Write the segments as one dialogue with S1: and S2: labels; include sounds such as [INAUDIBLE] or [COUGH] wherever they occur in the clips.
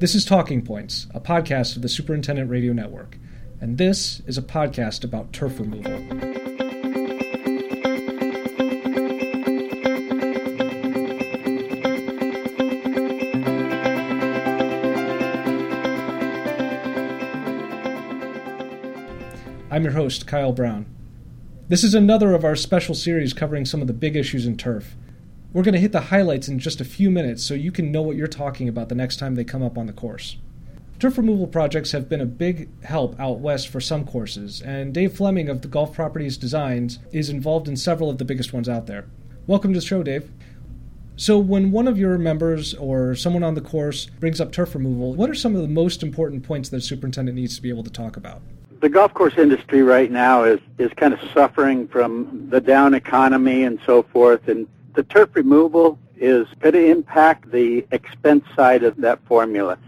S1: This is Talking Points, a podcast of the Superintendent Radio Network, and this is a podcast about turf removal. I'm your host, Kyle Brown. This is another of our special series covering some of the big issues in turf. We're going to hit the highlights in just a few minutes so you can know what you're talking about the next time they come up on the course. Turf removal projects have been a big help out west for some courses, and Dave Fleming of the Golf Properties Designs is involved in several of the biggest ones out there. Welcome to the show, Dave. So, when one of your members or someone on the course brings up turf removal, what are some of the most important points that a superintendent needs to be able to talk about?
S2: The golf course industry right now is, is kind of suffering from the down economy and so forth, and the turf removal is going to impact the expense side of that formula.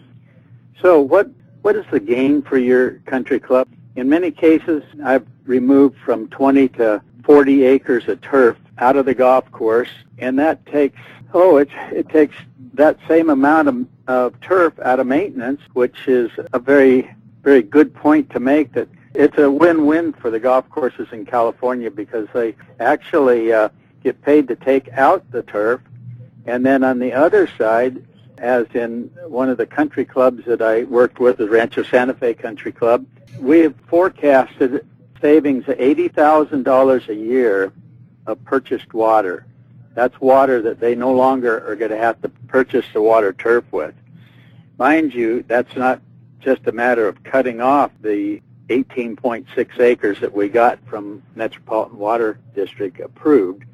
S2: So what, what is the gain for your country club? In many cases, I've removed from 20 to 40 acres of turf out of the golf course, and that takes, oh, it, it takes that same amount of, of turf out of maintenance, which is a very, very good point to make that it's a win-win for the golf courses in California because they actually uh, get paid to take out the turf. And then on the other side, as in one of the country clubs that I worked with, the Rancho Santa Fe Country Club, we have forecasted savings of $80,000 a year of purchased water. That's water that they no longer are going to have to purchase the water turf with. Mind you, that's not just a matter of cutting off the 18.6 acres that we got from Metropolitan Water District approved.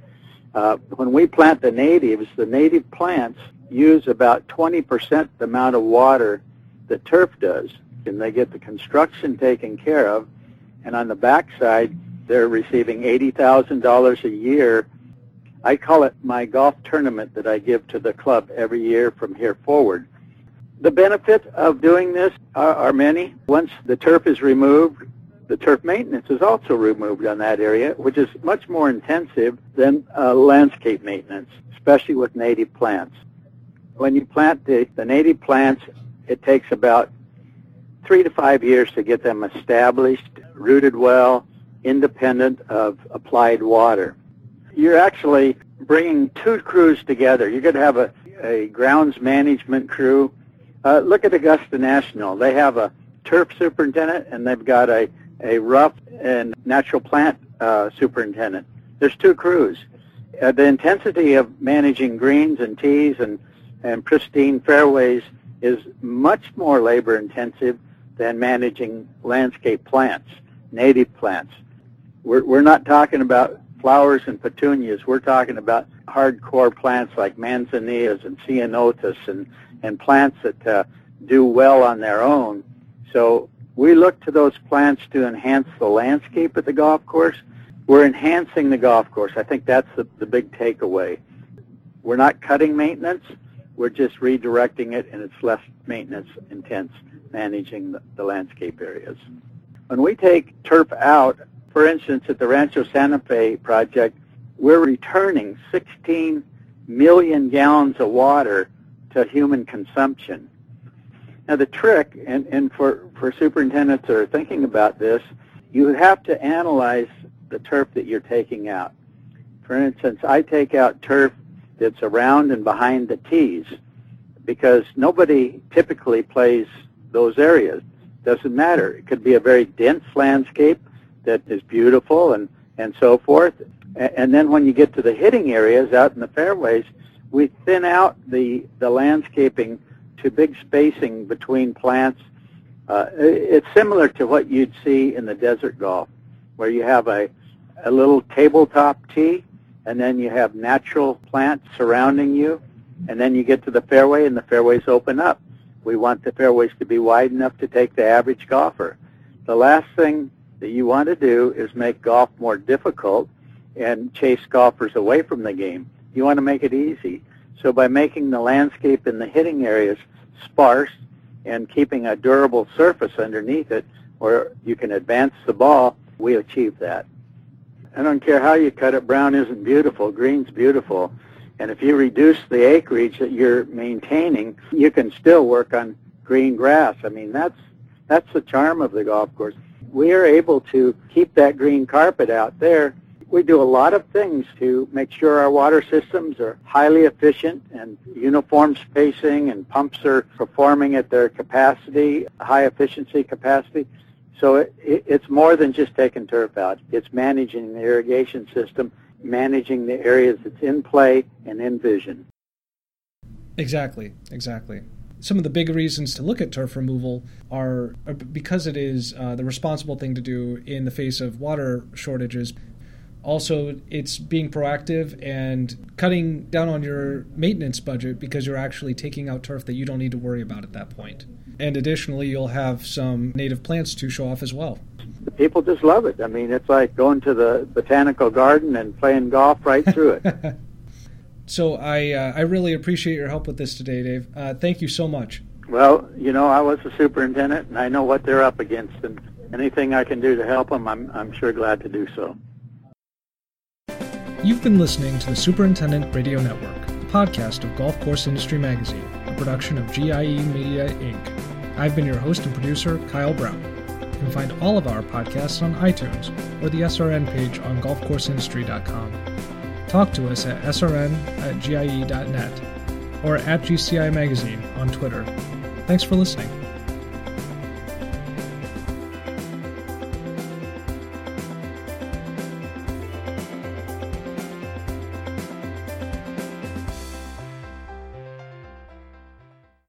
S2: Uh, when we plant the natives, the native plants use about 20% the amount of water that turf does, and they get the construction taken care of. And on the backside, they're receiving $80,000 a year. I call it my golf tournament that I give to the club every year from here forward. The benefits of doing this are, are many. Once the turf is removed, the turf maintenance is also removed on that area, which is much more intensive than uh, landscape maintenance, especially with native plants. When you plant the, the native plants, it takes about three to five years to get them established, rooted well, independent of applied water. You're actually bringing two crews together. You're going to have a, a grounds management crew. Uh, look at Augusta National. They have a turf superintendent and they've got a a rough and natural plant uh, superintendent. There's two crews. Uh, the intensity of managing greens and tees and, and pristine fairways is much more labor intensive than managing landscape plants, native plants. We're, we're not talking about flowers and petunias. We're talking about hardcore plants like manzanitas and ceanothus and, and plants that uh, do well on their own. So we look to those plants to enhance the landscape at the golf course. We're enhancing the golf course. I think that's the, the big takeaway. We're not cutting maintenance. We're just redirecting it, and it's less maintenance intense managing the, the landscape areas. When we take turf out, for instance, at the Rancho Santa Fe project, we're returning 16 million gallons of water to human consumption. Now the trick, and, and for, for superintendents that are thinking about this, you have to analyze the turf that you're taking out. For instance, I take out turf that's around and behind the tees because nobody typically plays those areas. Doesn't matter. It could be a very dense landscape that is beautiful and, and so forth. And then when you get to the hitting areas out in the fairways, we thin out the, the landscaping to big spacing between plants. Uh, it's similar to what you'd see in the desert golf, where you have a, a little tabletop tee, and then you have natural plants surrounding you, and then you get to the fairway, and the fairways open up. We want the fairways to be wide enough to take the average golfer. The last thing that you want to do is make golf more difficult and chase golfers away from the game. You want to make it easy. So by making the landscape in the hitting areas sparse and keeping a durable surface underneath it where you can advance the ball, we achieve that. I don't care how you cut it, brown isn't beautiful, green's beautiful. And if you reduce the acreage that you're maintaining, you can still work on green grass. I mean, that's that's the charm of the golf course. We are able to keep that green carpet out there. We do a lot of things to make sure our water systems are highly efficient and uniform spacing and pumps are performing at their capacity, high efficiency capacity. So it, it, it's more than just taking turf out. It's managing the irrigation system, managing the areas that's in play and in vision.
S1: Exactly, exactly. Some of the big reasons to look at turf removal are, are because it is uh, the responsible thing to do in the face of water shortages. Also, it's being proactive and cutting down on your maintenance budget because you're actually taking out turf that you don't need to worry about at that point. And additionally, you'll have some native plants to show off as well.
S2: The people just love it. I mean, it's like going to the botanical garden and playing golf right through it. [LAUGHS]
S1: so I uh, I really appreciate your help with this today, Dave. Uh, thank you so much.
S2: Well, you know, I was the superintendent, and I know what they're up against, and anything I can do to help them, I'm I'm sure glad to do so.
S1: You've been listening to the Superintendent Radio Network, the podcast of Golf Course Industry Magazine, a production of GIE Media Inc. I've been your host and producer, Kyle Brown. You can find all of our podcasts on iTunes or the SRN page on golfcourseindustry.com. Talk to us at srn at gie.net or at GCI Magazine on Twitter. Thanks for listening.